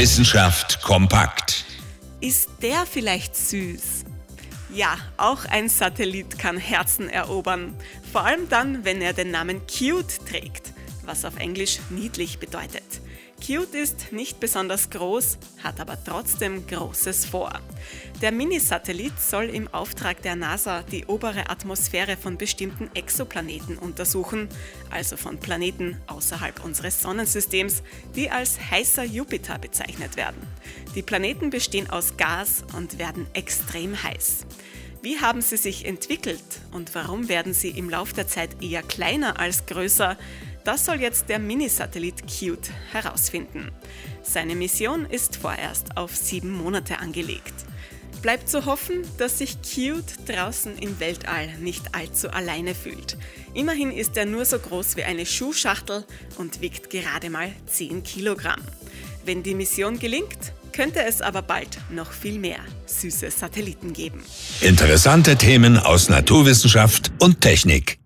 Wissenschaft kompakt. Ist der vielleicht süß? Ja, auch ein Satellit kann Herzen erobern. Vor allem dann, wenn er den Namen Cute trägt, was auf Englisch niedlich bedeutet. Cute ist nicht besonders groß, hat aber trotzdem Großes vor. Der Minisatellit soll im Auftrag der NASA die obere Atmosphäre von bestimmten Exoplaneten untersuchen, also von Planeten außerhalb unseres Sonnensystems, die als heißer Jupiter bezeichnet werden. Die Planeten bestehen aus Gas und werden extrem heiß. Wie haben sie sich entwickelt und warum werden sie im Laufe der Zeit eher kleiner als größer? Das soll jetzt der Minisatellit Cute herausfinden. Seine Mission ist vorerst auf sieben Monate angelegt. Bleibt zu hoffen, dass sich Cute draußen im Weltall nicht allzu alleine fühlt. Immerhin ist er nur so groß wie eine Schuhschachtel und wiegt gerade mal 10 Kilogramm. Wenn die Mission gelingt, könnte es aber bald noch viel mehr süße Satelliten geben. Interessante Themen aus Naturwissenschaft und Technik.